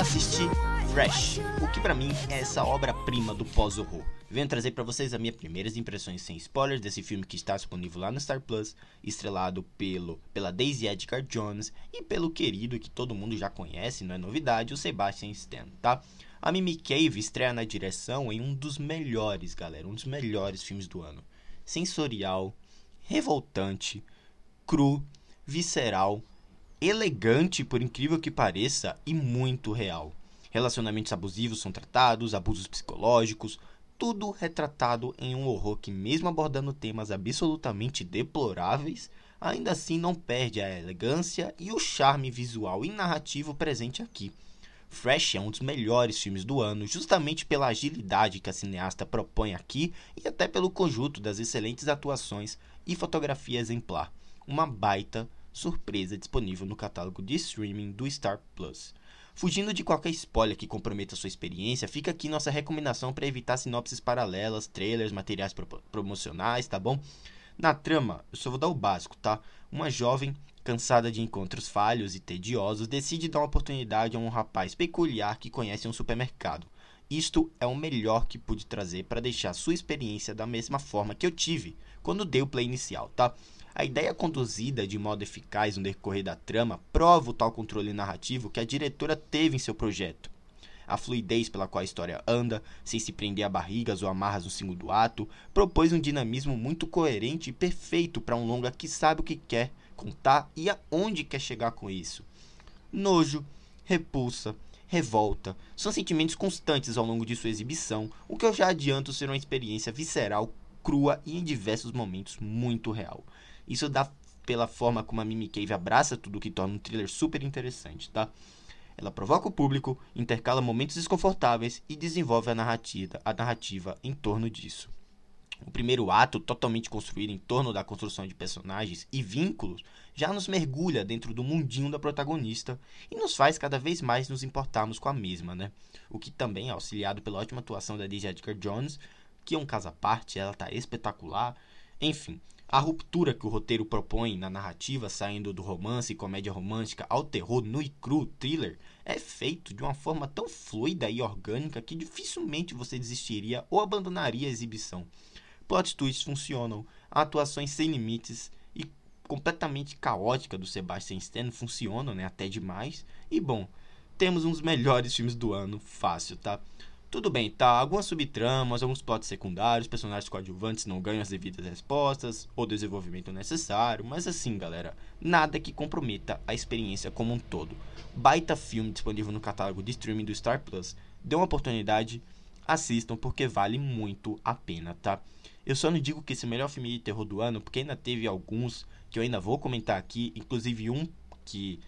assisti Fresh, o que para mim é essa obra-prima do pós-horror. Venho trazer para vocês as minhas primeiras impressões sem spoilers desse filme que está disponível lá no Star Plus, estrelado pelo pela Daisy Edgar Jones e pelo querido que todo mundo já conhece, não é novidade, o Sebastian Stan, tá? A Mimi Cave estreia na direção em um dos melhores, galera, um dos melhores filmes do ano. Sensorial, revoltante, cru, visceral, elegante, por incrível que pareça, e muito real. Relacionamentos abusivos são tratados, abusos psicológicos, tudo retratado em um horror que, mesmo abordando temas absolutamente deploráveis, ainda assim não perde a elegância e o charme visual e narrativo presente aqui. Fresh é um dos melhores filmes do ano, justamente pela agilidade que a cineasta propõe aqui e até pelo conjunto das excelentes atuações e fotografia exemplar. Uma baita surpresa disponível no catálogo de streaming do Star Plus. Fugindo de qualquer spoiler que comprometa sua experiência, fica aqui nossa recomendação para evitar sinopses paralelas, trailers, materiais pro promocionais, tá bom? Na trama, eu só vou dar o básico, tá? Uma jovem cansada de encontros falhos e tediosos, decide dar uma oportunidade a um rapaz peculiar que conhece um supermercado. Isto é o melhor que pude trazer para deixar sua experiência da mesma forma que eu tive quando dei o play inicial, tá? A ideia conduzida de modo eficaz no decorrer da trama prova o tal controle narrativo que a diretora teve em seu projeto. A fluidez pela qual a história anda, sem se prender a barrigas ou amarras no segundo ato, propôs um dinamismo muito coerente e perfeito para um longa que sabe o que quer contar e aonde quer chegar com isso. Nojo, repulsa, revolta são sentimentos constantes ao longo de sua exibição, o que eu já adianto ser uma experiência visceral, crua e em diversos momentos muito real. Isso dá pela forma como a Mimi Cave abraça tudo que torna um thriller super interessante, tá? Ela provoca o público, intercala momentos desconfortáveis e desenvolve a narrativa, a narrativa em torno disso. O primeiro ato, totalmente construído em torno da construção de personagens e vínculos, já nos mergulha dentro do mundinho da protagonista e nos faz cada vez mais nos importarmos com a mesma, né? O que também é auxiliado pela ótima atuação da Daisy Edgar Jones, que é um caso à parte, ela tá espetacular. Enfim, a ruptura que o roteiro propõe na narrativa, saindo do romance e comédia romântica ao terror nu e cru thriller, é feito de uma forma tão fluida e orgânica que dificilmente você desistiria ou abandonaria a exibição. Plot twists funcionam, atuações sem limites e completamente caótica do Sebastian Stan funcionam, né, até demais. E bom, temos dos melhores filmes do ano, fácil, tá? Tudo bem, tá? Algumas subtramas, alguns plots secundários, personagens coadjuvantes não ganham as devidas respostas ou desenvolvimento necessário, mas assim, galera, nada que comprometa a experiência como um todo. Baita filme disponível no catálogo de streaming do Star Plus. Dê uma oportunidade, assistam porque vale muito a pena, tá? Eu só não digo que esse é o melhor filme de terror do ano, porque ainda teve alguns que eu ainda vou comentar aqui, inclusive um que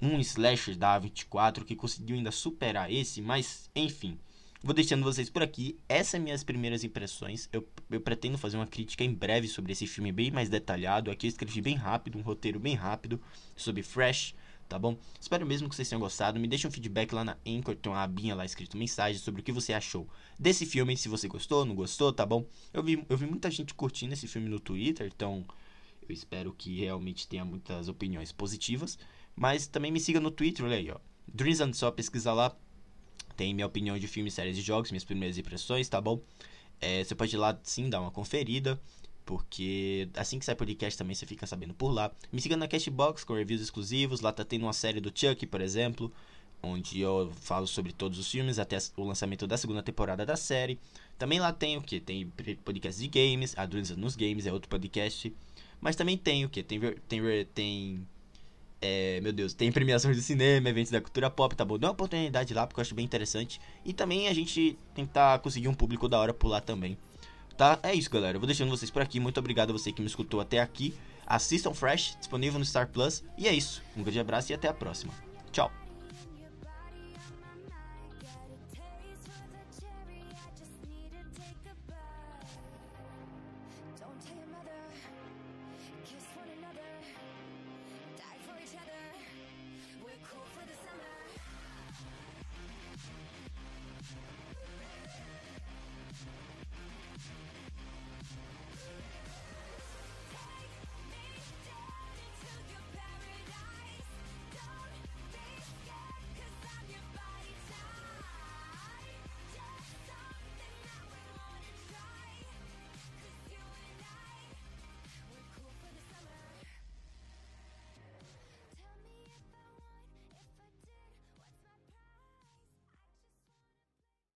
um slasher da A24 que conseguiu ainda superar esse, mas enfim, Vou deixando vocês por aqui. Essas são minhas primeiras impressões. Eu, eu pretendo fazer uma crítica em breve sobre esse filme bem mais detalhado. Aqui eu escrevi bem rápido, um roteiro bem rápido sobre Fresh, tá bom? Espero mesmo que vocês tenham gostado. Me deixe um feedback lá na Anchor, tem uma abinha lá escrito mensagem sobre o que você achou desse filme, se você gostou, não gostou, tá bom? Eu vi, eu vi muita gente curtindo esse filme no Twitter, então eu espero que realmente tenha muitas opiniões positivas. Mas também me siga no Twitter, olha aí, ó. Dreams and só pesquisa lá tem minha opinião de filmes, séries e jogos, minhas primeiras impressões, tá bom? É, você pode ir lá sim dar uma conferida, porque assim que sai podcast também você fica sabendo por lá. Me siga na Cashbox com reviews exclusivos, lá tá tendo uma série do Chuck, por exemplo, onde eu falo sobre todos os filmes até o lançamento da segunda temporada da série. Também lá tem o que? Tem podcast de games, a Dreams nos Games é outro podcast. Mas também tem o que? Tem, tem, tem é, meu Deus, tem premiações de cinema, eventos da cultura pop, tá bom? Dá uma oportunidade lá, porque eu acho bem interessante. E também a gente tentar conseguir um público da hora por lá também. Tá? É isso, galera. Eu vou deixando vocês por aqui. Muito obrigado a você que me escutou até aqui. Assistam Fresh, disponível no Star Plus. E é isso. Um grande abraço e até a próxima. Tchau.